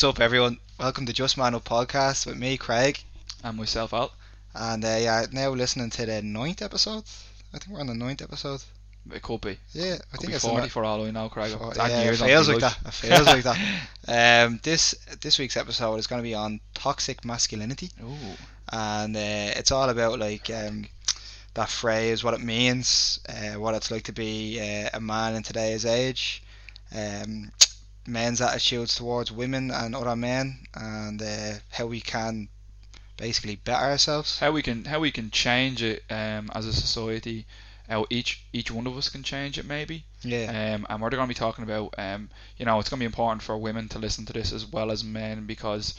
What's up, everyone? Welcome to Just Man Up podcast with me, Craig, and myself Al. and uh, yeah, now listening to the ninth episode. I think we're on the ninth episode. It could be. Yeah, I Could think it's forty for all we know, Craig. It's yeah, it feels like that. It feels like that. Um, this this week's episode is going to be on toxic masculinity, Ooh. and uh, it's all about like um, that phrase, what it means, uh, what it's like to be uh, a man in today's age, um, men's attitudes towards women and other men, and uh, how we can basically better ourselves. How we can how we can change it um, as a society. How each each one of us can change it, maybe. Yeah, Um, and we're going to be talking about, um, you know, it's going to be important for women to listen to this as well as men because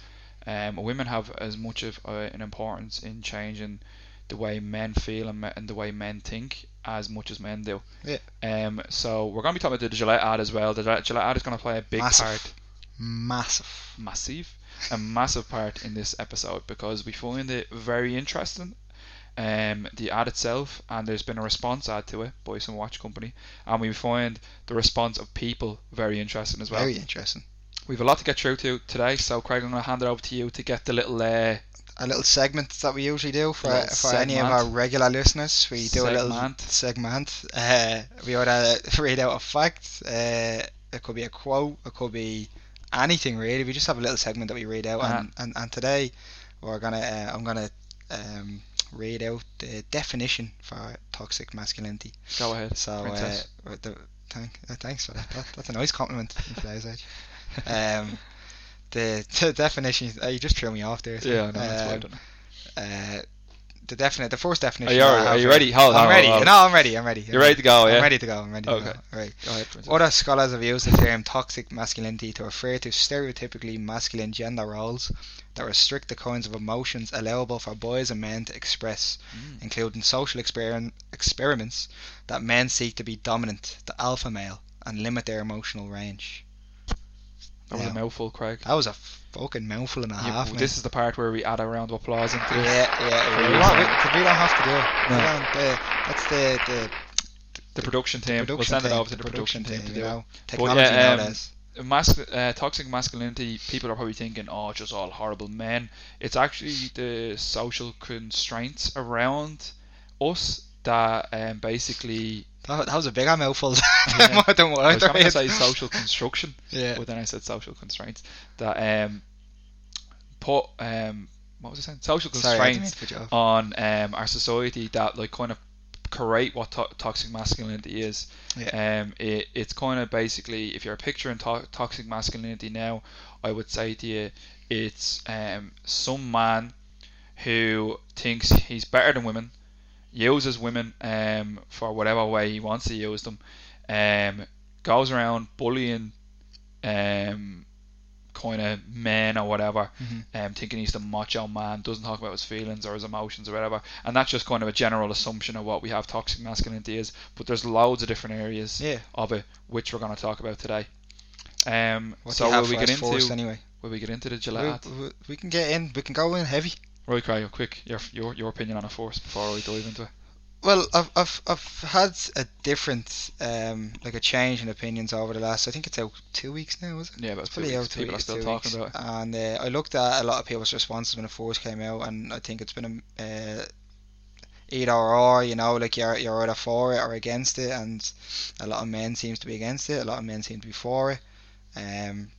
um, women have as much of uh, an importance in changing the way men feel and, and the way men think as much as men do. Yeah. Um. So we're going to be talking about the Gillette ad as well. The Gillette ad is going to play a big Massive. part, massive. massive, a massive part in this episode because we find it very interesting. Um, the ad itself, and there's been a response ad to it by some watch company, and we find the response of people very interesting as well. Very interesting. We've a lot to get through to today, so Craig, I'm going to hand it over to you to get the little uh, A little segment that we usually do for for any of our regular listeners. We do a little Segment. segment. Uh, we either read out a fact. Uh, it could be a quote. It could be anything really. We just have a little segment that we read out, Uh-huh. and, and and today we're gonna uh, I'm gonna um, read out the definition for toxic masculinity. go ahead. So, uh, the, thank, uh, thanks for that. that. That's a nice compliment in today's age. Um, the, the definition, uh, you just threw me off there. yeah, I know, that's why I Um, don't know. uh, the definite, the first Are definition. you, that I are you ready? Hold on. I'm ready. hold on. No, I'm ready. I'm ready. I'm You're ready to go, yeah. I'm ready to go. I'm ready to Okay. go. Right. Go ahead, Other scholars have used the term toxic masculinity to refer to stereotypically masculine gender roles that restrict the kinds of emotions allowable for boys and men to express, Mm. including social experim- experiments that men seek to be dominant, the alpha male, and limit their emotional range. That was a mouthful, Craig. That was a fucking mouthful and a You- half. man. this is the part where we add a round of applause into yeah, yeah, yeah. We, you, want- we- don't have to do it. No. uh, that's the, the The production team. we'll production send it team, over to the production team to do it. know. Technology yeah, um, nowadays. Mas- uh, toxic masculinity, people are probably thinking, oh, just all horrible men. It's actually the social constraints around us that um, basically. That, that was a bigger mouthful Yeah. than what I I was going to say social construction, Yeah. but then I said social constraints. That um, put um, what was I saying? Social Sorry, I didn't mean constraints to put you off. on um, our society that like kind of create what to- toxic masculinity is. Yeah. Um, it, it's kind of basically if you're picturing to- toxic masculinity now, I would say to you, it's um, some man who thinks he's better than women, uses women um, for whatever way he wants to use them, um, goes around bullying um, kind of men or whatever, Mhm. um, thinking he's the macho man, doesn't talk about his feelings or his emotions or whatever, and that's just kind of a general assumption of what we have toxic masculinity is. But there's loads of different areas Yeah. of it which we're going to talk about today. Um, What so will we get into anyway? will we get into the We, we, we can get in. We can go in heavy. Right, Craig, quick, your your your opinion on it force before we dive into it. Well, I've I've I've had a different um like a change in opinions over the last. I think it's out two weeks now, is it? Yeah, but It's probably out weeks, two people are still talking weeks. about it. And uh, I looked at a lot of people's responses when it force came out, and I think it's been a uh, either or. You know, like you're you're either for it or against it, and a lot of men seems to be against it. A lot of men seem to be for it. Um,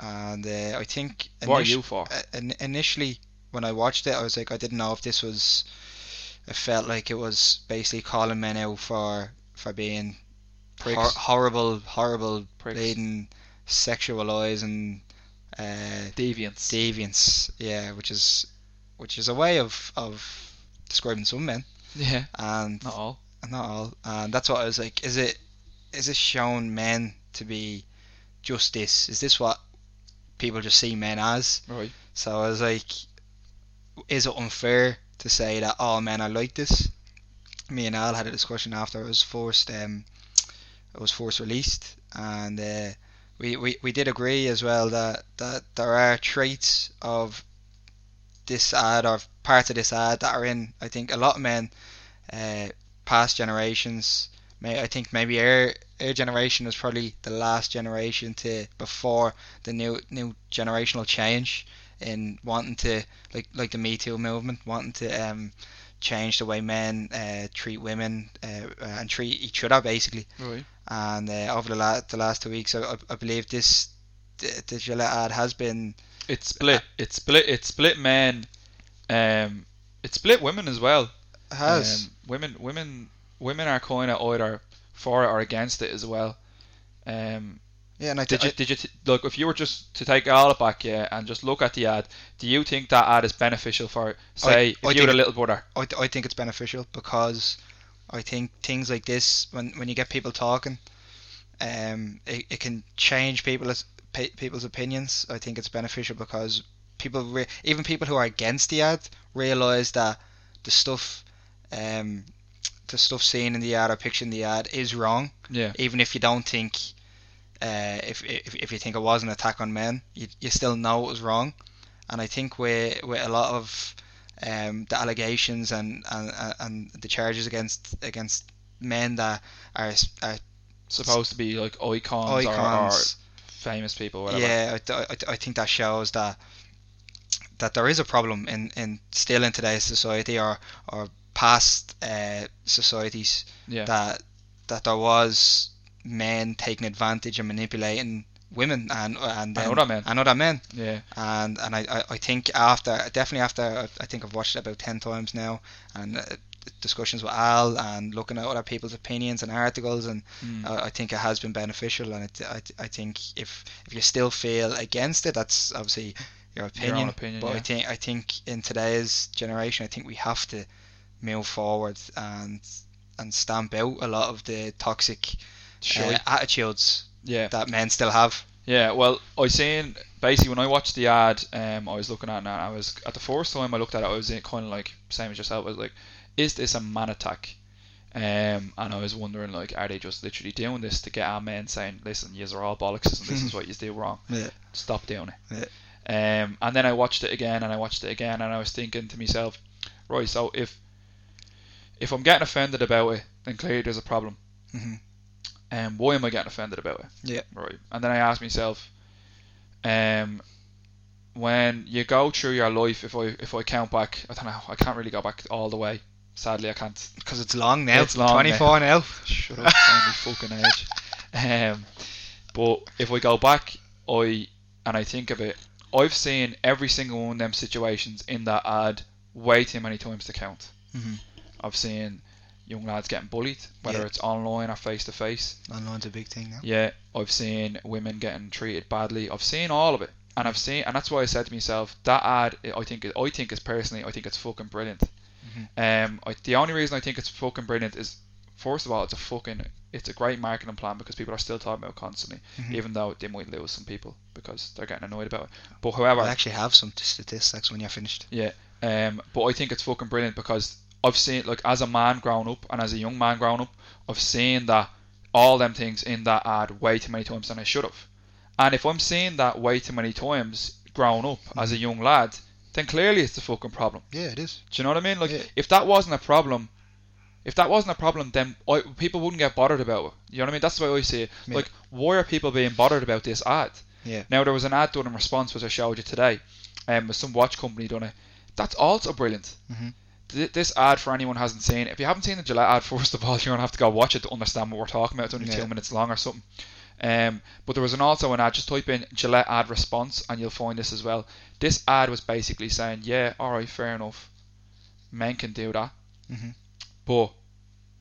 and uh, I think What are you for? uh, initially when I watched it, I was like, I didn't know if this was. It felt like it was basically calling men out for for being hor- horrible, horrible, Pricks. bleeding, sexualizing, uh, Deviants. deviance. Yeah, which is which is a way of of describing some men, yeah, and not all. not all. And that's what I was like. Is it is it shown men to be just this? Is this what people just see men as? Right. So I was like, is it unfair to say that all men are like this? Me and Al had a discussion after it was forced um, it was first released, and uh, we, we we did agree as well that that there are traits of this ad or parts of this ad that are in. I think a lot of men, uh, past generations, may I think maybe our our generation was probably the last generation to before the new new generational change in wanting to like like the Me Too movement, wanting to um change the way men uh, treat women uh, and treat each other basically. Right. And uh, over the last the last two weeks, I, I believe this the, the Gillette ad has been It's split. It's split. It's split men. Um, it's split women as well. has Um, women, women, women are kind of either for it or against it as well. Um, yeah, and I, did I- you did you t- look if you were just to take all it back, yeah, and just look at the ad? Do you think that ad is beneficial for say if I you had a little brother? I, I think it's beneficial because I think things like this, when, when you get people talking, um, it, it can change people's people's opinions. I think it's beneficial because people, re- even people who are against the ad, realize that the stuff, um, the stuff seen in the ad or pictured in the ad is wrong. Yeah. Even if you don't think, uh, if, if if you think it was an attack on men, you you still know it was wrong. And I think with with a lot of um, the allegations and, and and the charges against against men that are, are Supposed to be like icons, or- Or, famous people, whatever. yeah, I, I, I think that shows that that there is a problem in, in still in today's society or or past uh, societies Yeah. that that there was men taking advantage and manipulating women and and, then, other men. and other men yeah. and and I, I, I think after definitely after I think I've watched it about ten times now and uh, discussions with Al and looking at other people's opinions and articles and Mm. I, I think it has been beneficial and it, I, I think if if you still feel against it that's obviously your opinion, Your opinion, but I think I think in today's generation I think we have to move forward and and stamp out a lot of the toxic Sure. uh, attitudes yeah. that men still have Yeah, well, I seen basically when I watched the ad, um, I was looking at it and I was at the first time I looked at it, I was kind of like same as yourself. I was like, is this a man attack? Um, and I was wondering like, are they just literally doing this to get our men saying, listen, yous are all bollocks and this is what you do wrong. yeah Stop doing it. Um, and then I watched it again and I watched it again and I was thinking to myself, right, so if if I'm getting offended about it, then clearly there's a problem. Mhm. And why am I getting offended about it? Yeah. Right. And then I ask myself, um, when you go through your life, if I if I count back, I don't know, I can't really go back all the way. Sadly, I can't. because it's long now It's long 24 now Shut up, fucking age. Um, but if we go back, I and I think of it, I've seen every single one of them situations in that ad way too many times to count. Mhm. I've seen young lads getting bullied, whether Yeah. it's online or face to face. Online's a big thing now Yeah, I've seen women getting treated badly. I've seen all of it, and I've seen, and that's why I said to myself, that ad, I think, I think is personally, I think it's fucking brilliant. Um, I, the only reason I think it's fucking brilliant is, first of all, it's a fucking, it's a great marketing plan because people are still talking about it constantly, Mhm. even though they might lose some people because they're getting annoyed about it. But however, I actually have some statistics when you're finished Yeah, um, but I think it's fucking brilliant because I've seen, like, as a man growing up and as a young man growing up, I've seen that all them things in that ad way too many times than I should have. And if I'm seeing that way too many times growing up as a young lad, then clearly it's a fucking problem. yeah it is Do you know what I mean? Like, Yeah. if that wasn't a problem, if that wasn't a problem, then I, people wouldn't get bothered about it. You know what I mean? That's the way I see it. Yeah. Like, why are people being bothered about this ad? Yeah. Now there was an ad done in response, which I showed you today. Um, with some watch company done it. That's also brilliant. Mhm. Th- This ad for anyone who hasn't seen. If you haven't seen the Gillette ad, first of all, you're gonna have to go watch it to understand what we're talking about. It's only Yeah. two minutes long or something. Um, but there was an also an ad. Just type in Gillette ad response, and you'll find this as well. This ad was basically saying, "Yeah, all right, fair enough. Men can do that, Mhm. but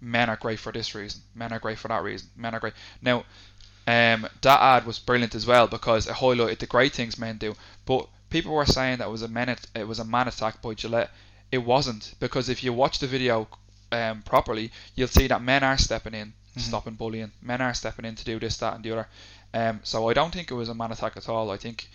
men are great for this reason. Men are great for that reason. Men are great." Now, um, that ad was brilliant as well because it highlighted the great things men do. But people were saying that it was a men it was a man attack by Gillette. It wasn't because if you watch the video um, properly, you'll see that men are stepping in, Mhm. stopping bullying. Men are stepping in to do this, that, and the other. Um, so I don't think it was a man attack at all. I think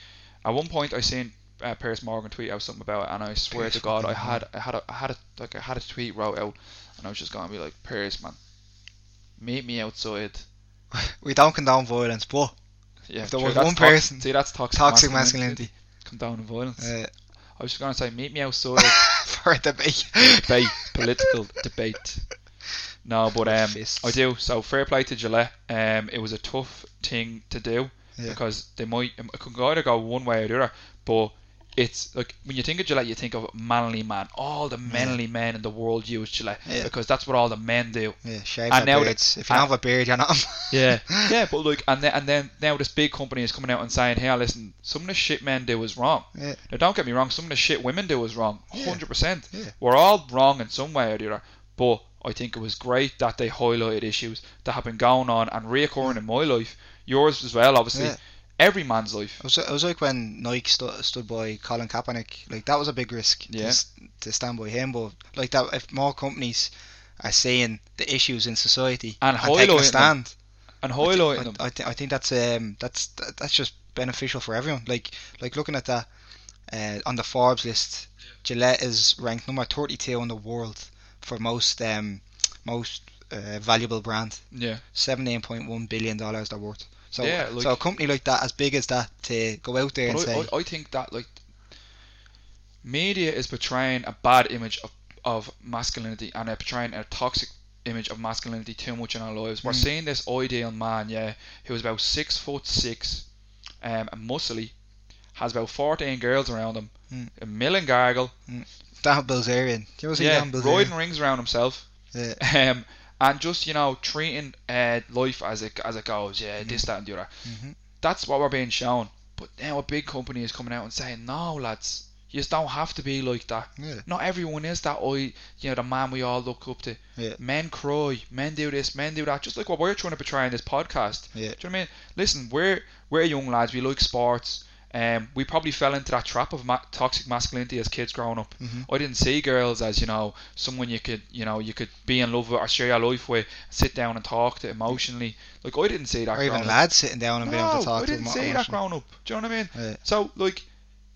at one point I seen uh, Piers Morgan tweet out something about it, and I swear Piers to God, I had I had a, I had a like I had a tweet wrote out, and I was just going to be like, Piers, man, meet me outside. we don't condone violence but Yeah, If there true, was one tox- person- see that's toxic, toxic masculinity condone violence. uh, I was just going to say, meet me outside. for a debate debate, political debate. No, but um. I do. So fair play to Gillette. Um, it was a tough thing to do Yeah. because they might it could either go one way or the other. But it's like when you think of Gillette, you think of manly man. All the manly men in the world use Gillette Yeah. because that's what all the men do. Yeah, shave And now beards. the- if you don't have a beard, you're not. Yeah, yeah, but look, and then and then now this big company is coming out and saying, "Hey, listen, some of the shit men do is wrong." Yeah. Now, don't get me wrong, some of the shit women do is wrong, Yeah. hundred percent. Yeah. We're all wrong in some way or the other, but I think it was great that they highlighted issues that have been going on and reoccurring in my life, yours as well, obviously, Yeah. Every man's life. It was, it was like when Nike stu- stood by Colin Kaepernick. Like that was a big risk Yeah. to, to stand by him. But like that, if more companies are seeing the issues in society And taking highlighting a them. stand, And I, highlighting them. I, th- I think that's um that's that- that's just beneficial for everyone. Like like looking at that uh, on the Forbes list, Gillette is ranked number thirty two in the world for most um most uh, valuable brand. Yeah, Seventeen point one billion dollars they're worth. So Yeah, like- so a company like that, as big as that, to go out there and I, say, I, I think that like media is portraying a bad image of, of masculinity and they're portraying a toxic image of masculinity too much in our lives. We're Mm. seeing this ideal man, yeah, who's about six foot six, um, and muscly, has about fourteen girls around him, Mm. a million gargle, Bilzerian. You ever see yeah, Bilzerian? riding rings around himself, Yeah. um, and just you know treating uh, life as it as it goes, yeah, this that and the other. Mhm. That's what we're being shown. But now a big company is coming out and saying, no, lads, you just don't have to be like that. Yeah. Not everyone is that I, you know, the man we all look up to. Yeah. Men cry, men do this, men do that. Just like what we're trying to portray in this podcast. Yeah. Do you know what I mean? Listen, we're we're young lads. We like sports. Um, we probably fell into that trap of ma- toxic masculinity as kids growing up. Mhm. I didn't see girls as you know someone you could you know you could be in love with or share your life with, sit down and talk to emotionally. Like I didn't see that. Or even up. lads sitting down and being able No, to talk I didn't them. see that growing up. Do you know what I mean? Yeah. So like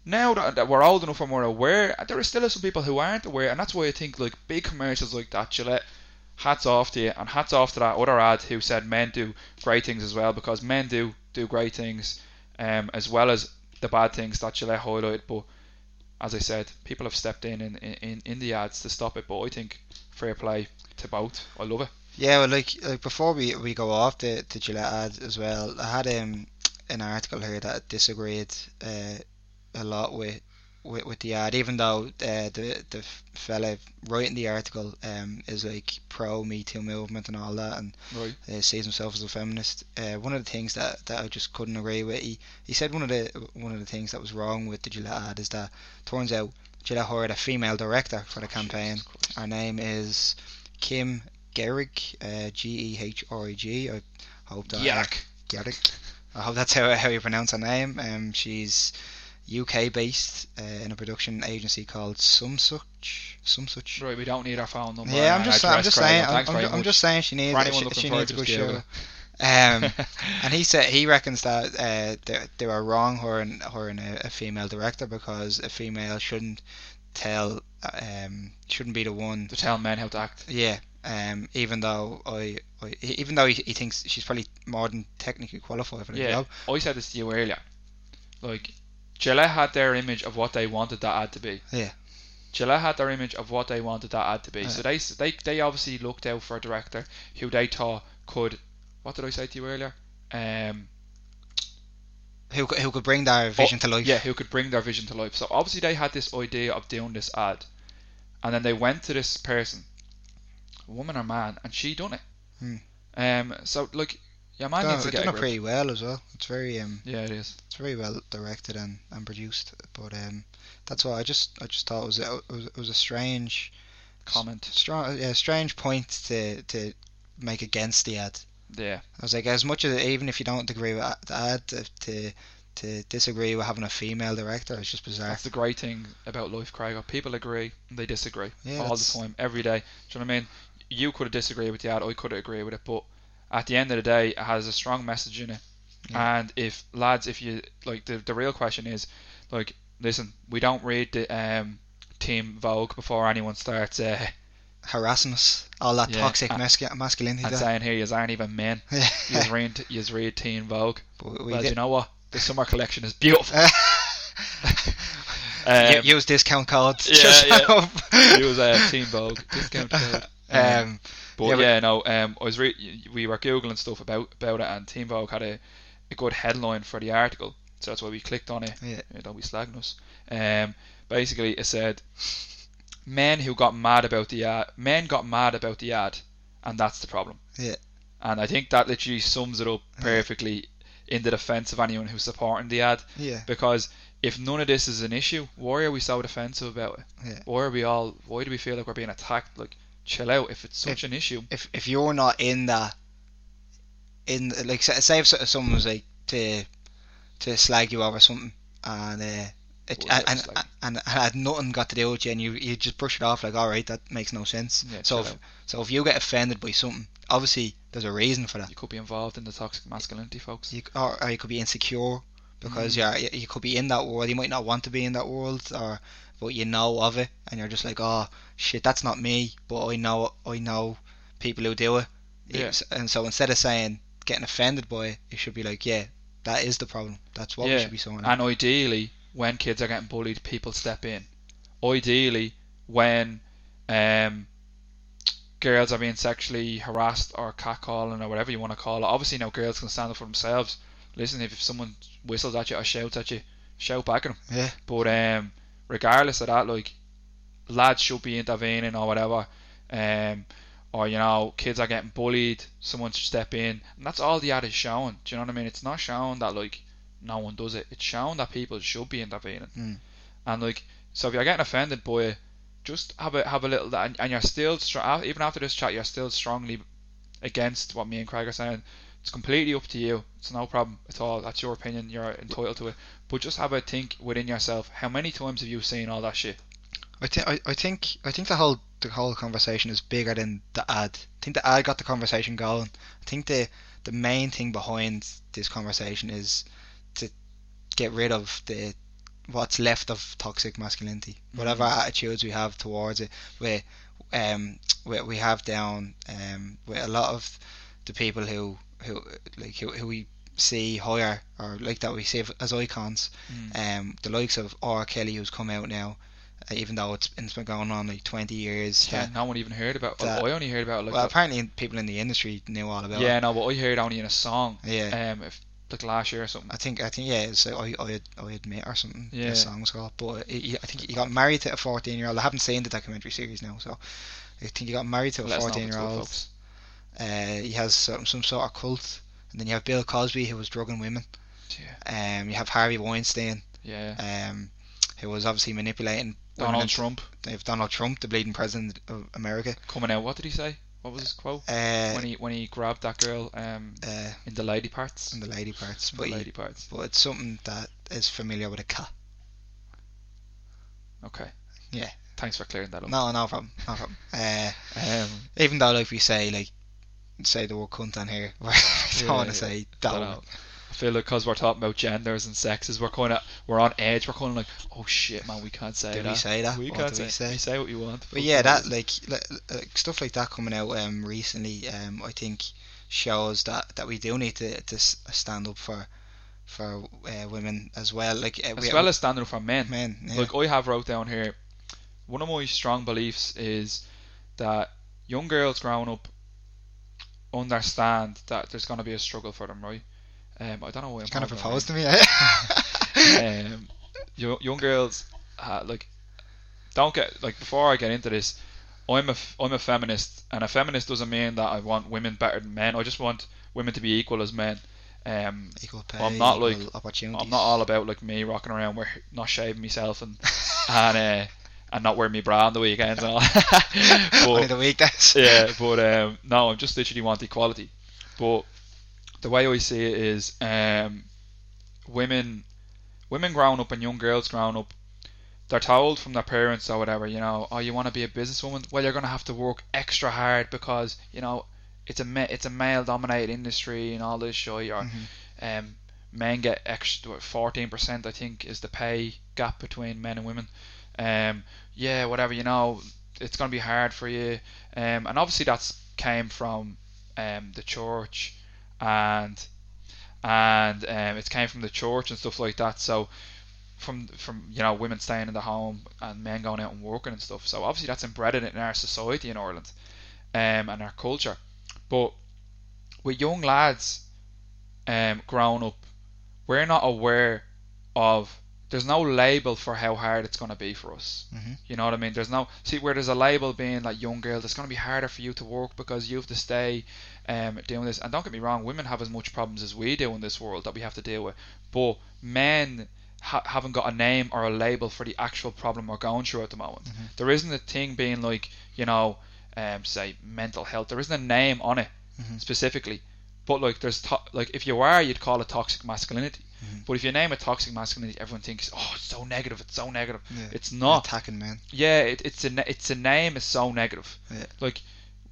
now that, that we're old enough and we're aware, there are still some people who aren't aware, and that's why I think like big commercials like that, Gillette, hats off to you, and hats off to that other ad who said men do great things as well, because men do do great things, um, as well as the bad things that Gillette highlighted. But as I said, people have stepped in in, in in the ads to stop it. But I think fair play to both. I love it. Yeah, well, like, like before we, we go off the, the Gillette ad as well, I had um, an article here that disagreed uh, a lot with, with with the ad, even though uh, the the fella writing the article um, is like pro Me Too movement and all that, and Right. uh, sees himself as a feminist. Uh, one of the things that, that I just couldn't agree with, he, he said one of the one of the things that was wrong with the Gillette ad is that turns out Gillette hired a female director for the campaign. Her name is Kim Gehrig, uh, G E H R I G. I hope that Yuck. Gehrig. I hope that's how how you pronounce her name. Um, she's UK based uh, in a production agency called Somesuch. Some Such. Right, we don't need our phone number. Yeah, I'm just I'm just saying I'm, I'm, I'm just saying she needs she, she needs a good show. Um, and he said he reckons that uh, they, they were wrong hiring hiring a, a female director because a female shouldn't tell um shouldn't be the one to tell men how to act. yeah um even though I, I even though he, he thinks she's probably more than technically qualified for the Yeah, job I said this to you earlier. Like, Gillette had their image of what they wanted that ad to be. Yeah. Gillette had their image of what they wanted that ad to be. Yeah. So they they they obviously looked out for a director who they thought could. What did I say to you earlier? Um, who could- who could bring their vision to life Oh, yeah, who could bring their vision to life. So obviously they had this idea of doing this ad, and then they went to this person, woman or man, and she done it. Hmm. Um, so like, your man done, needs to it get done it pretty well as well it's very um Yeah, it is. it's very well directed and, and produced but um that's why I just I just thought it was a, it was, it was a strange Comment. strong yeah strange point to to make against the ad Yeah. I was like, as much as even if you don't agree with the ad, to to, to disagree with having a female director, it's just bizarre. That's the great thing about life, Craig. People agree and they disagree Yeah, all that's- the time, every day. Do you know what I mean? You could have disagreed with the ad, I could have agreed with it, but at the end of the day, it has a strong message in it. Yeah. And if lads, if you like, the the real question is, like, listen, we don't read the um, Teen Vogue before anyone starts uh, Harassing us, all that Yeah, toxic and- mascu- masculinity. and saying here, you aren't even men. Yeah. You read, you read Teen Vogue. But we Well, get- you know what? The summer collection is beautiful. Um, use discount code. yeah, yeah. use uh, Teen Vogue discount code. um, But Yeah, yeah, but- no, um, I was re- we were googling stuff about about it, and Teen Vogue had a, a good headline for the article, so that's why we clicked on it. Yeah. Yeah, don't be slagging us. Um, basically, it said men who got mad about the ad, men got mad about the ad, and that's the problem. Yeah. And I think that literally sums it up perfectly in the defense of anyone who's supporting the ad, Yeah. because if none of this is an issue, why are we so defensive about it? Yeah. Why are we all? Why do we feel like we're being attacked? Like, chill out. If it's such an issue, If if you're not in that, in like say if someone was like to to slag you over something and uh, it, and, and, slag? and had nothing got to do with you and you you just brush it off like all right that makes no sense. Yeah, so if, out. so if you get offended by something, obviously there's a reason for that. you could be involved in the toxic masculinity, folks. You, or, or you could be insecure because Mm. you're, you you could be in that world. You might not want to be in that world, or but you know of it, and you're just like, oh shit, that's not me. But I know, I know people who do it. Yeah. And so instead of saying getting offended by it, you should be like, yeah, that is the problem. That's what we should be saying. And ideally, when kids are getting bullied, people step in. Ideally, when um, girls are being sexually harassed or catcalling or whatever you want to call it, obviously now girls can stand up for themselves. Listen, if, if someone whistles at you or shouts at you, shout back at them. Yeah. But um, regardless of that, like lads should be intervening or whatever. Um, or you know, kids are getting bullied, someone should step in, and that's all the ad is showing. Do you know what I mean? It's not showing that like no one does it. It's showing that people should be intervening, Mm. and like so if you're getting offended by it, just have a have a little and, and you're still even after this chat, you're still strongly against what me and Craig are saying. It's completely up to you. It's no problem at all. That's your opinion. You're entitled to it. But just have a think within yourself. How many times have you seen all that shit? I think I, think I think the whole the whole conversation is bigger than the ad. I think the ad got the conversation going. I think the the main thing behind this conversation is to get rid of the what's left of toxic masculinity. Whatever attitudes we have towards it, we um we, we have down um with a lot of the people who who like who, who we see higher or like that we see as icons Mm. um, the likes of R. Kelly who's come out now, uh, even though it's, it's been going on like 20 years. Yeah, that- no one even heard about. that- I only heard about like well, apparently people in the industry knew all about yeah, it. Yeah, no, but I heard only in a song. Yeah. Um, if, like last year or something. I think I think yeah, it's like I I, I admit or something. Yeah. The song's called, but he, I think he got married to a 14 year old. I haven't seen the documentary series now, so I think he got married to a Let us know if 14 year old. Uh, he has some, some sort of cult, and then you have Bill Cosby who was drugging women. Yeah, Um, you have Harvey Weinstein, yeah. um, who was obviously manipulating Donald Trump They have Donald Trump, the bleeding president of America. coming out. What did he say? What was his quote? Uh, when he when he grabbed that girl um uh, in the lady parts. in the lady parts, but the he- lady parts. but it's something that is familiar with a cat. Okay. Yeah. Thanks for clearing that up. No, no problem, no problem. Uh, Um, even though like we say like say the word cunt on here, I don't Yeah, want to yeah. say that. know. I feel like because we're talking about genders and sexes, we're kind of we're on edge. We're kind of like, oh shit, man, we can't say that. we say that? We What can't did we say. say? We say what you want. But yeah, that like, like like stuff like that coming out um recently um I think shows that that we do need to to stand up for for uh, women as well. Like uh, as we, well as standing up for men. men. Yeah. Like I have wrote down here, one of my strong beliefs is that young girls growing up understand that there's going to be a struggle for them, right? Um, I don't know why I'm kind of proposed to me. there. um, young, young girls, uh, like, don't get like before I get into this. I'm a I'm a feminist, and a feminist doesn't mean that I want women better than men. I just want women to be equal as men. Um, equal pay, I'm not equal like-. I'm not all about like me rocking around, where not shaving myself and and uh, and not wearing my bra on the weekends and all. Only but the weekdays. yeah, but um, no, I'm just literally want equality. But the way I see it is, um, women, women growing up and young girls growing up, they're told from their parents or whatever, you know, oh, you want to be a businesswoman? Well, you're gonna have to work extra hard because you know it's a ma- it's a male dominated industry and all this shit. Or Mhm. um, men get extra fourteen percent, I think, is the pay gap between men and women. Um, yeah, whatever, you know, it's gonna be hard for you. Um, and obviously that's came from um, the church and and um, it came from the church and stuff like that. So from from you know women staying in the home and men going out and working and stuff. So obviously that's embedded in our society in Ireland. um, and our culture. But with young lads um, growing up, we're not aware of. There's no label for how hard it's going to be for us. Mhm. You know what I mean? There's no see where there's a label being like young girls. It's going to be harder for you to work because you have to stay um, doing this. And don't get me wrong, women have as much problems as we do in this world that we have to deal with. But men ha- haven't got a name or a label for the actual problem we're going through at the moment. Mhm. There isn't a thing being like you know, um, say mental health. There isn't a name on it Mhm. specifically. But like there's to- like if you are, you'd call it toxic masculinity. Mhm. But if you name it toxic masculinity, everyone thinks, oh, it's so negative. It's so negative. Yeah. It's not. attacking men. Yeah, it, it's a it's a name is so negative. Yeah. Like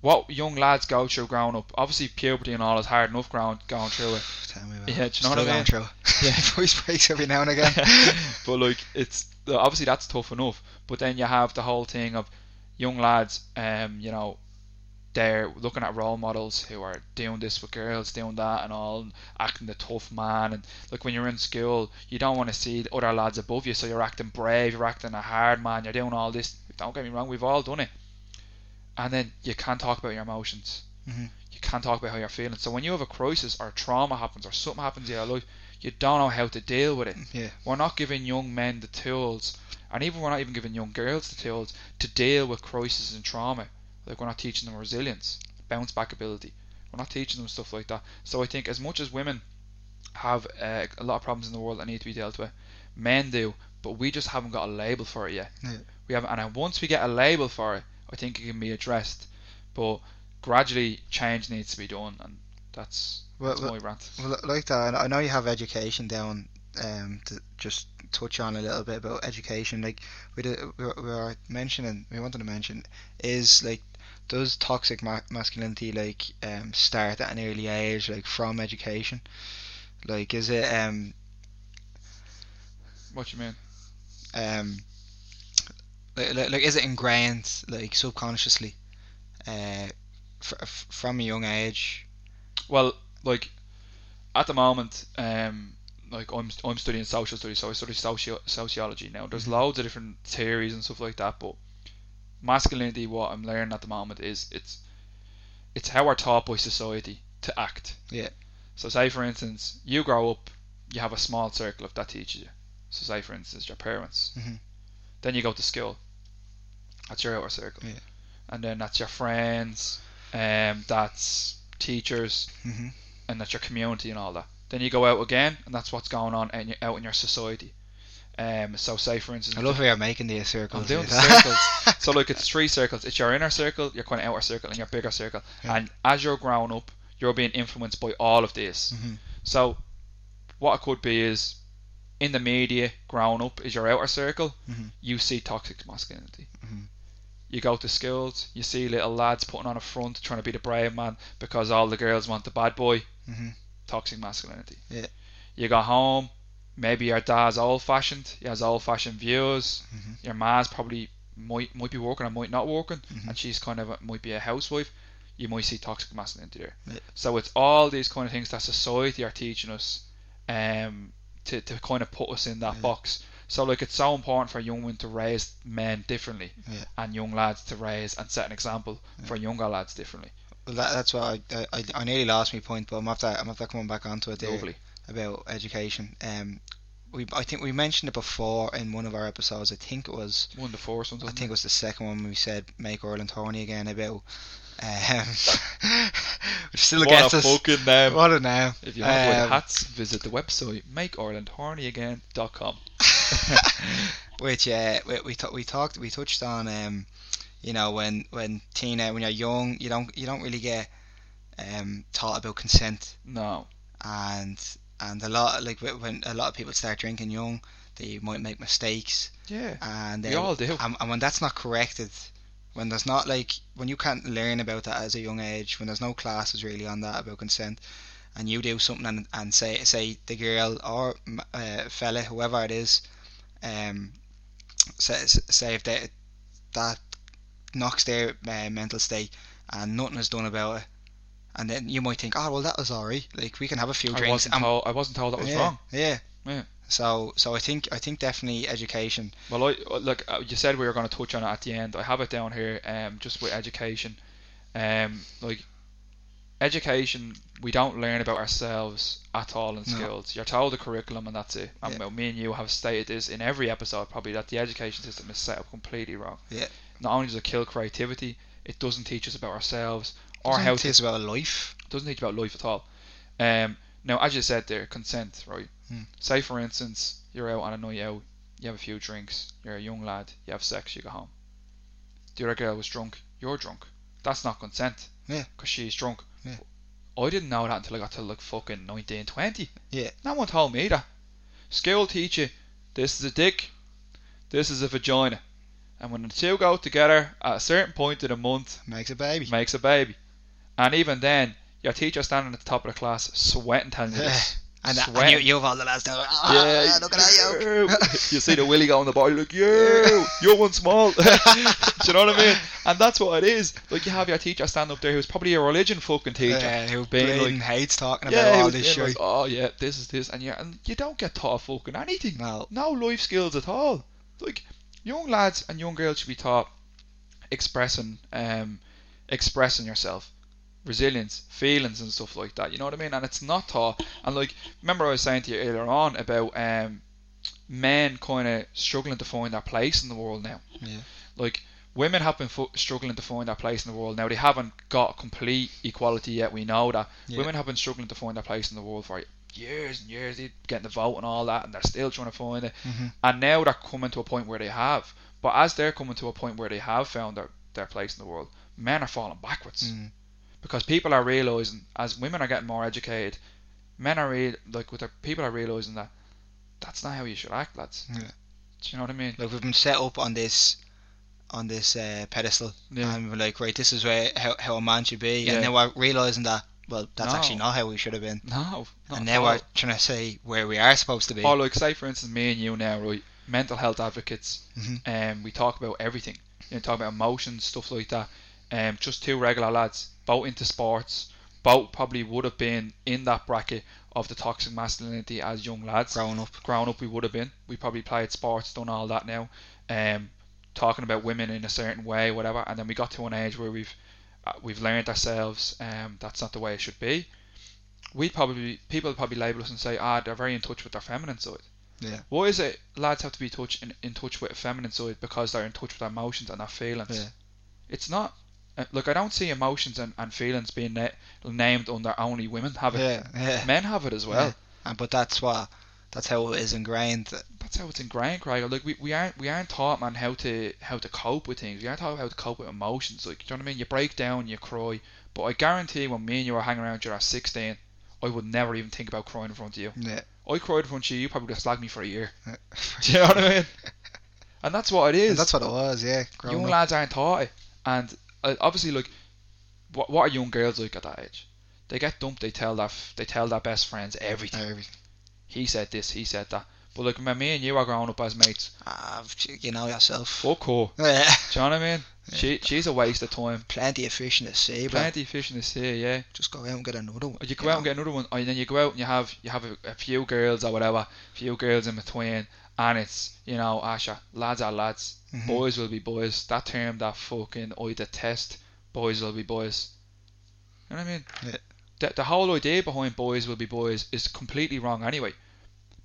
what young lads go through growing up. Obviously, puberty and all is hard enough growing going through it. Tell me about Yeah, it. do you know what I going mean? through it. Yeah. Voice breaks every now and again. but like it's obviously that's tough enough. But then you have the whole thing of young lads, um, you know, they're looking at role models who are doing this with girls, doing that, and all, acting the tough man. And like when you're in school, you don't want to see the other lads above you, so you're acting brave, you're acting a hard man, you're doing all this. Don't get me wrong, we've all done it. And then you can't talk about your emotions. Mhm. You can't talk about how you're feeling. So when you have a crisis or trauma happens or something happens in your life, you don't know how to deal with it. yeah. We're not giving young men the tools, and even we're not even giving young girls the tools to deal with crisis and trauma. Like we're not teaching them resilience, bounce back ability. We're not teaching them stuff like that. So I think as much as women have uh, a lot of problems in the world that need to be dealt with, men do, but we just haven't got a label for it yet. Yeah. We haven't, and once we get a label for it, I think it can be addressed. But gradually, change needs to be done, and that's, Well, that's well, my rant. well, like that. I know you have education down. Um, to just touch on a little bit about education, like we did, we were mentioning, we wanted to mention, is like does toxic ma- masculinity like um start at an early age, like from education? Like, is it um What you mean? um like, like, like is it ingrained like subconsciously uh f- from a young age Well, like at the moment, um, like I'm I'm studying social studies, so I study socio- sociology now. There's Mhm. loads of different theories and stuff like that, but masculinity, what I'm learning at the moment is it's it's how we're taught by society to act. Yeah. So say for instance, you grow up, you have a small circle of that teaches you. So say for instance, your parents. Mhm. Then you go to school. That's your outer circle. Yeah. And then that's your friends. Um, that's teachers hmm and that's your community and all that. Then you go out again, and that's what's going on in your, out in your society. Um, so say for instance, I love how you're making these circles I'm doing circles. so like it's three circles. It's your inner circle, your kind of outer circle, and your bigger circle. Yeah. And as you're growing up, you're being influenced by all of this. Mhm. So what it could be is in the media, growing up is your outer circle. Mhm. You see toxic masculinity. Mhm. You go to schools, you see little lads putting on a front, trying to be the brave man because all the girls want the bad boy. Mhm. Toxic masculinity. Yeah. You go home, maybe your dad's old fashioned. He has old fashioned views. Mhm. Your ma's probably might might be working or might not working, Mhm. and she's kind of a, might be a housewife. You might see toxic masculinity there. Yeah. So it's all these kind of things that society are teaching us, um, to to kind of put us in that Yeah. box. So like it's so important for young women to raise men differently, Yeah. and young lads to raise and set an example for younger lads differently. Well, that, that's why I, I I nearly lost my point, but I'm after I'm after coming back onto it there Lovely. About education. Um, we I think we mentioned it before in one of our episodes. I think it was One of the first ones. I think it was the second one we said make Ireland horny again about um, which still What gets a us. fucking name. What a name! If you want to Um, the hats, visit the website makeIrelandHornyAgain.com. which uh, we we, t- we talked we touched on um, you know when when teen when you're young you don't you don't really get um, taught about consent No. and and a lot like when a lot of people start drinking young they might make mistakes Yeah. and uh, all do. and, and when that's not corrected when there's not like when you can't learn about that as a young age when there's no classes really on that about consent and you do something and, and say say the girl or uh, fella whoever it is um say, say if they that knocks their uh, mental state and nothing is done about it and then you might think oh well that was alright like we can have a few I drinks wasn't and- told. I wasn't told that was yeah, wrong. yeah Yeah. so so I think I think definitely education Well, I look. uh, You said we were going to touch on it at the end. I have it down here. Um, just with education. Um, like education, we don't learn about ourselves at all in No. schools. You're told the curriculum and that's it. And Yeah. well, me and you have stated this in every episode probably that the education system is set up completely wrong. Yeah. Not only does it kill creativity, it doesn't teach us about ourselves or Doesn't how teach about life. doesn't teach about life at all. Um, now, as you said there, consent, right? Hmm. Say, for instance, you're out on a night out, you have a few drinks, you're a young lad, you have sex, you go home. The other girl was drunk, you're drunk. That's not consent. Yeah. Because she's drunk. Yeah. I didn't know that until I got to like fucking 19, 20. Yeah. No one told me that. School teach you, this is a dick, this is a vagina. And when the two go together at a certain point in a month, Makes a baby. makes a baby. And even then, your teacher standing at the top of the class, sweating, telling you this. And, and you, you've all the lads down. Ah, yeah, look at that, yo. you see the willy go on the body, like, yeah, you're one small. Do you know what I mean? And that's what it is. Like, you have your teacher stand up there who's probably a religion fucking teacher. Yeah, who being like- hates talking about Yeah, all this shit. like, oh yeah, this is this, and you and you don't get taught fucking anything. No. No life skills at all. Like young lads and young girls should be taught expressing, um, expressing yourself, resilience, feelings, and stuff like that. You know what I mean? And it's not taught. And like, remember I was saying to you earlier on about um, men kind of struggling to find their place in the world now. Yeah. Like women have been fu- struggling to find their place in the world now. They haven't got complete equality yet. We know that Yeah. women have been struggling to find their place in the world for years and years. They getting the vote and all that, and they're still trying to find it. Mhm. And now they're coming to a point where they have. But as they're coming to a point where they have found their, their place in the world, men are falling backwards Mm. Because people are realizing as women are getting more educated, men are real like with their people are realizing that that's not how you should act, lads. Yeah. Do you know what I mean? Like we've been set up on this on this uh, pedestal Yeah. and we're like, right, this is where how, how a man should be Yeah. and now we're realising that well, that's No. actually not how we should have been. No, and now we're trying to say where we are supposed to be. Or like say for instance me and you now, right? Mental health advocates. Mhm. Um we talk about everything. You know, talk about emotions, stuff like that. Um just two regular lads, both into sports, both probably would have been in that bracket of the toxic masculinity as young lads. growing up. Growing up we would have been. We probably played sports, done all that now. Um talking about women in a certain way, whatever, and then we got to an age where we've uh, we've learned ourselves um, that's not the way it should be. We'd probably people would probably label us and say, ah, they're very in touch with their feminine side. Yeah. Why is it lads have to be touch in, in touch with a feminine side because they're in touch with their emotions and their feelings? Yeah. It's not. Uh, look, I don't see emotions and, and feelings being na- named under only women have it. Yeah, yeah. Men have it as well. Yeah. And, but that's what that's how it is ingrained. That's how it's ingrained, Craig. Like we, we aren't we aren't taught man how to how to cope with things. We aren't taught how to cope with emotions. Like you know what I mean? You break down, you cry. But I guarantee when me and you were hanging around, you're at 16, I would never even think about crying in front of you. Yeah. I cried in front of you, you probably just slagged me for a year. Do you know what I mean? And that's what it is. And that's what it was, yeah. up. lads aren't taught it, and obviously, like, what what are young girls like at that age? They get dumped. They tell their they tell their best friends everything. Everything. He said this. He said that. But like when me and you are growing up as mates, Ah, you know yourself. fuck her. Yeah. Do you know what I mean? She she's a waste of time. Plenty of fish in the sea, Plenty of fish in the sea, yeah. just go out and get another one. Or you go out and get another one, and then you go out and you have you have a, a few girls or whatever, a few girls in between, and it's you know, Asha, lads are lads, Mhm. boys will be boys. That term that fucking I detest. Boys will be boys. You know what I mean? Yeah. The, the whole idea behind boys will be boys is completely wrong anyway.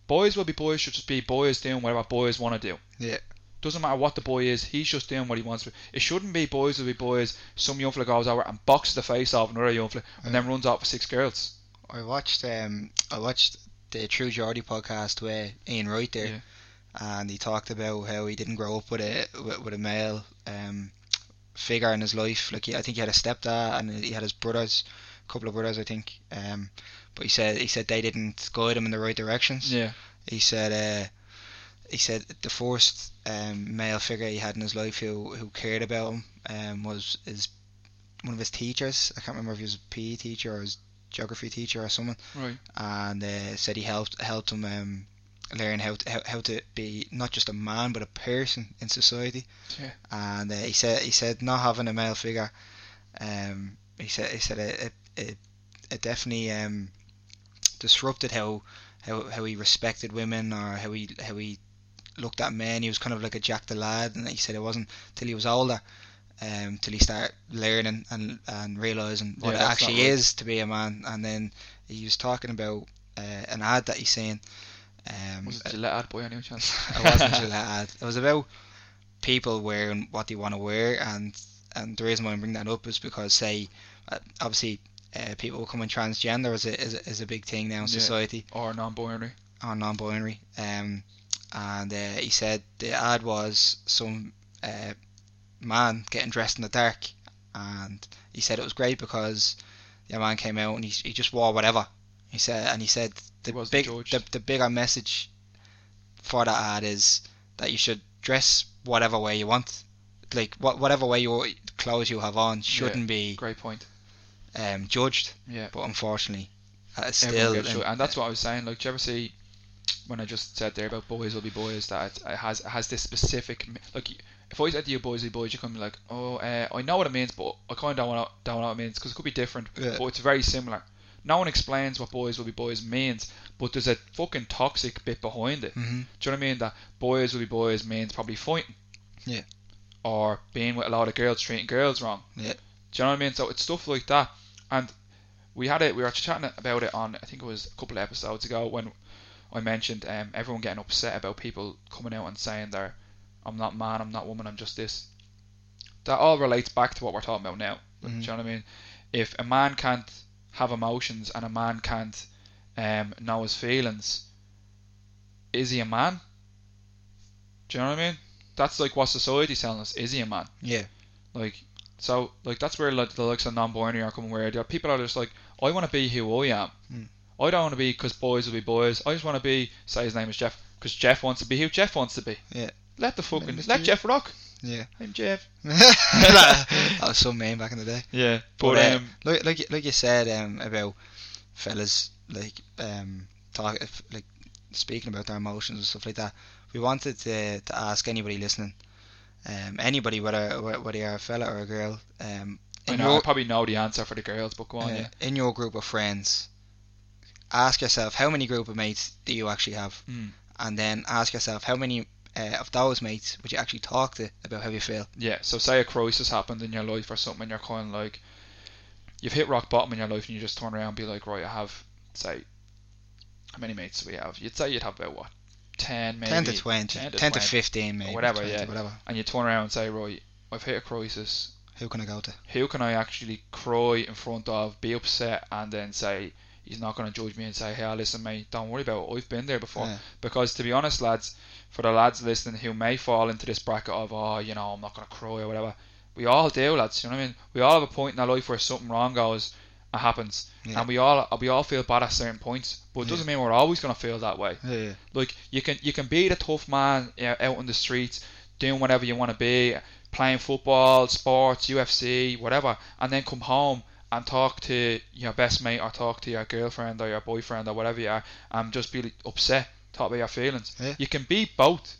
Boys will be boys should just be boys doing whatever boys want to do. Yeah. Doesn't matter what the boy is, he's just doing what he wants to. It shouldn't be boys will be boys. Some young fella goes over and boxes the face off another young fella and then runs out for six girls. I watched um I watched the True Geordie podcast with Ian Wright there, Yeah. And he talked about how he didn't grow up with a with, with a male um figure in his life. Like he, I think he had a stepdad and he had his brothers, a couple of brothers I think. Um, but he said he said they didn't guide him in the right directions. Yeah. He said uh, he said the first um, male figure he had in his life who who cared about him um, was his one of his teachers. I can't remember if he was a PE teacher or his geography teacher or someone Right. and uh, said he helped helped him um, learn how to how, how to be not just a man but a person in society. Yeah. And uh, he said he said not having a male figure, um, he said he said it it, it, it definitely um, disrupted how, how how he respected women or how he how he looked at men. He was kind of like a Jack the lad, and he said it wasn't till he was older. um, till he start learning and and realizing what Yeah, it actually right. is to be a man. And then he was talking about uh, an ad that he's seen. Um, Was it Gillette ad by any chance? it wasn't Gillette ad. It was about people wearing what they want to wear, and and the reason why I bring that up is because say, uh, obviously, uh, people becoming transgender is a, is a is a big thing now in Yeah. society or non-binary. or non-binary. Um, and uh, he said the ad was some uh, man getting dressed in the dark, and he said it was great because the man came out and he, he just wore whatever. He said and he said the wasn't big judged. the, the bigger message for that ad is that you should dress whatever way you want. Like what whatever way your clothes you have on shouldn't be Great point. um, judged, Yeah. but unfortunately, uh, still gets and that's what I was saying. Like, do you ever see when I just said there about boys will be boys that it, it has it has this specific like if I said to you boys will be boys, you be like, oh, uh, I know what it means, but I kind of don't want to don't know what it means because it could be different, Yeah. but it's very similar. No one explains what boys will be boys means, but there's a fucking toxic bit behind it. hmm Do you know what I mean? That boys will be boys means probably fighting. Yeah. Or being with a lot of girls, treating girls wrong. Yeah. Do you know what I mean? So it's stuff like that. And we had it. We were actually chatting about it on. I think it was a couple of episodes ago when I mentioned um, everyone getting upset about people coming out and saying they're, I'm not man, I'm not woman, I'm just this. That all relates back to what we're talking about now. Mhm. Do you know what I mean? If a man can't have emotions and a man can't um, know his feelings, is he a man? Do you know what I mean? That's like what society's telling us. Is he a man? Yeah. Like, so, like that's where like the likes of non-binary are coming. Where people are just like, I want to be who I am. Mm. I don't want to be because boys will be boys. I just want to be. Say his name is Jeff because Jeff wants to be who Jeff wants to be. Yeah. Let the fucking Mr. let Jeff rock. Yeah. I'm Jeff. that was so mean back in the day. Yeah, But, but, uh, um, Like like you- like you said um, about fellas like um talk like speaking about their emotions and stuff like that. We wanted to to ask anybody listening, um anybody whether whether you're a fella or a girl, um I in know I probably know the answer for the girls, but go on, uh, yeah. in your group of friends, ask yourself how many group of mates do you actually have, Mm. and then ask yourself how many uh, of those mates would you actually talk to about how you feel. Yeah, so say a crisis happened in your life or something, and you're kind of like, you've hit rock bottom in your life, and you just turn around and be like, right, I have, say, how many mates do we have? You'd say you'd have about what, ten maybe, 10 to 20, 10 to 10 to 15 maybe. whatever, 20, yeah. Whatever. and you turn around and say, right, I've hit a crisis. Who can I go to? Who can I actually cry in front of, be upset, and then say he's not going to judge me and say, hey, listen, mate, don't worry about it. I've been there before. Yeah. Because to be honest, lads, for the lads listening who may fall into this bracket of, oh, you know, I'm not going to cry or whatever, we all do, lads. You know what I mean? We all have a point in our life where something wrong goes, it happens, Yeah. and we all we all feel bad at certain points. But it doesn't mean we're always going to feel that way. Yeah, yeah. Like you can you can be the tough man uh, out on the streets, doing whatever you want to be, playing football, sports, UFC, whatever, and then come home and talk to your best mate or talk to your girlfriend or your boyfriend or whatever you are, and just be upset, talk about your feelings. Yeah. You can be both.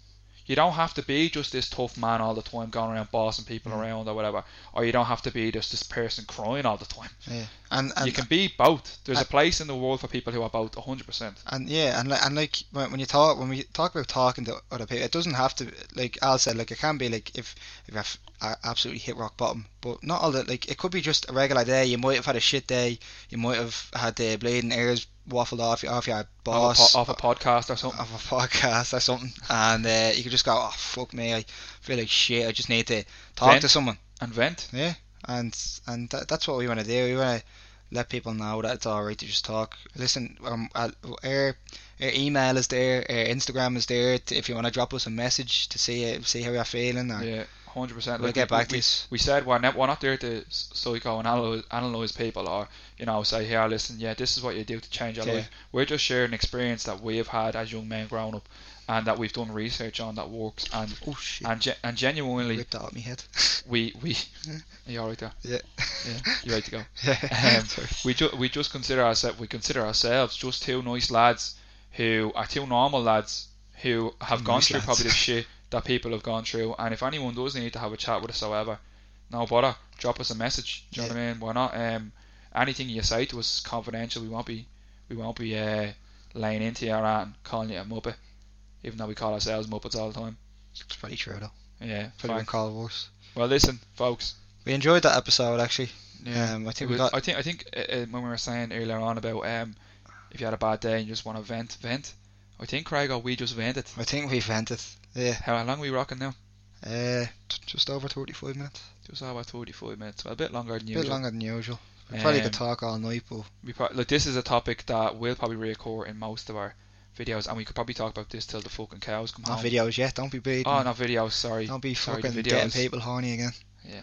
You don't have to be just this tough man all the time, going around bossing people Mm. around or whatever, or you don't have to be just this person crying all the time. Yeah, and and you can be both. There's a place in the world for people who are both 100%. and yeah, and like and like when, you talk when we talk about talking to other people, it doesn't have to like Al said like it can be like if if absolutely hit rock bottom, but not all that. Like it could be just a regular day. You might have had a shit day. You might have had the bleeding ears waffled off off your Off a, po- off a podcast or something. Off a podcast or something, and uh, you could just go, oh fuck me, I feel like shit. I just need to talk Vent. to someone. And vent. Yeah, and and that, that's what we want to do. We want to let people know that it's all right to just talk. Listen, um, our, our email is there, our Instagram is there. If you want to drop us a message to see see how you're feeling, Yeah, hundred percent. we'll get back to you. We said we're not, we're not there to psycho and analyze, analyze people or you know say here listen yeah this is what you do to change your Yeah. life. We're just sharing experience that we have had as young men growing up and that we've done research on that works and Oh shit! and ge- and genuinely ripped that out my head. we we are you alright there? yeah. Yeah, you ready to go? yeah. Um, we ju- we just consider ourselves we consider ourselves just two nice lads who are two normal lads who have Two gone through lads. probably the shit that people have gone through. And if anyone does need to have a chat with us, however, no bother, drop us a message. Do you know what I mean? We're not um anything you say to us is confidential. We won't be we won't be uh, laying into your art and calling you a muppet, even though we call ourselves muppets all the time. It's pretty true though. Yeah, Probably been called worse. Well, listen, folks. We enjoyed that episode actually. Yeah, Um, I think It we got I think I think uh, uh, when we were saying earlier on about um, if you had a bad day and you just want to vent, vent. I think Craig or we just vented. I think we vented. Yeah. How long are we rocking now? Uh, just over 35 minutes. Just about 45 minutes. Well, a bit longer than A usual. bit longer than usual. We probably could Um, talk all night, but We pro- like this is a topic that we'll probably reoccur in most of our videos, and we could probably talk about this till the fucking cows come not home. videos yet. Don't be beating. Oh, not videos. Sorry. Don't be Sorry, fucking getting people horny again. Yeah.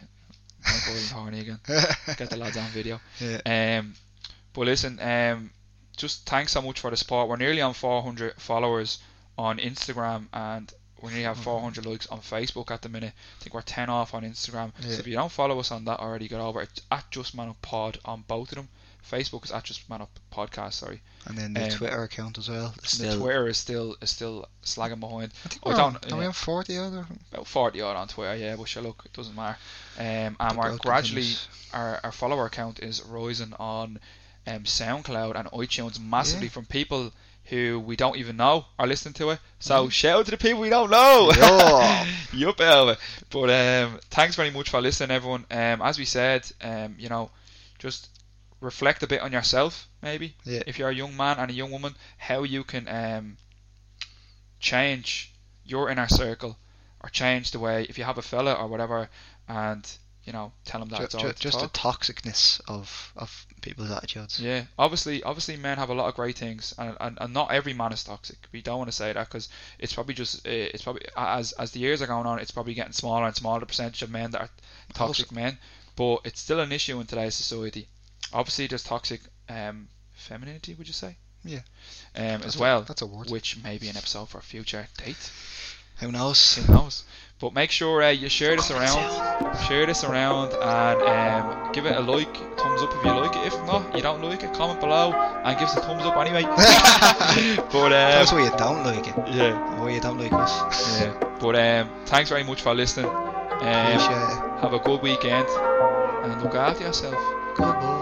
In horny again. Get the lads on video. yeah. Um, but listen, um, just thanks so much for the support. We're nearly on 400 followers on Instagram, and we nearly have 400 likes on Facebook at the minute. I think we're 10 off on Instagram. Yeah. So if you don't follow us on that already, get over it. It's at Just Man Up Pod on both of them. Facebook is at Just Man Up Podcast. Sorry. And then the um, Twitter account as well. It's the Twitter is still is still slagging behind. I think we're don't- on, we yeah. on 40 odd or About 40 odd on Twitter, yeah. But sure, look, it doesn't matter. Um, and we're gradually continues. our, our follower count is rising on um, SoundCloud and iTunes massively Yeah. from people who we don't even know are listening to it. So Mhm. shout out to the people we don't know. Yeah. yup, Elva. But um, thanks very much for listening, everyone. Um, as we said, um, you know, just reflect a bit on yourself, maybe. Yeah. If you're a young man and a young woman, how you can um, change your inner circle or change the way if you have a fella or whatever, and you know, tell them that Ju- it's ju- alright to just the toxicness of, of people's attitudes. Yeah, obviously, obviously, men have a lot of great things, and, and, and not every man is toxic. We don't want to say that because it's probably just it's probably as as the years are going on, it's probably getting smaller and smaller the percentage of men that are toxic men. But it's still an issue in today's society. Obviously, there's toxic um, femininity. Would you say? Yeah. Um, That's as a- well, that's a word. which may be an episode for a future date. Who knows? Who knows? But make sure uh, you share this around. Share this around and um, give it a like, thumbs up if you like it. If not, you don't like it, comment below and give us a thumbs up anyway. but um, why you don't like it. yeah, Or why you don't like us. yeah. But um, thanks very much for listening. Um, have a good weekend and look after yourself. Good boy.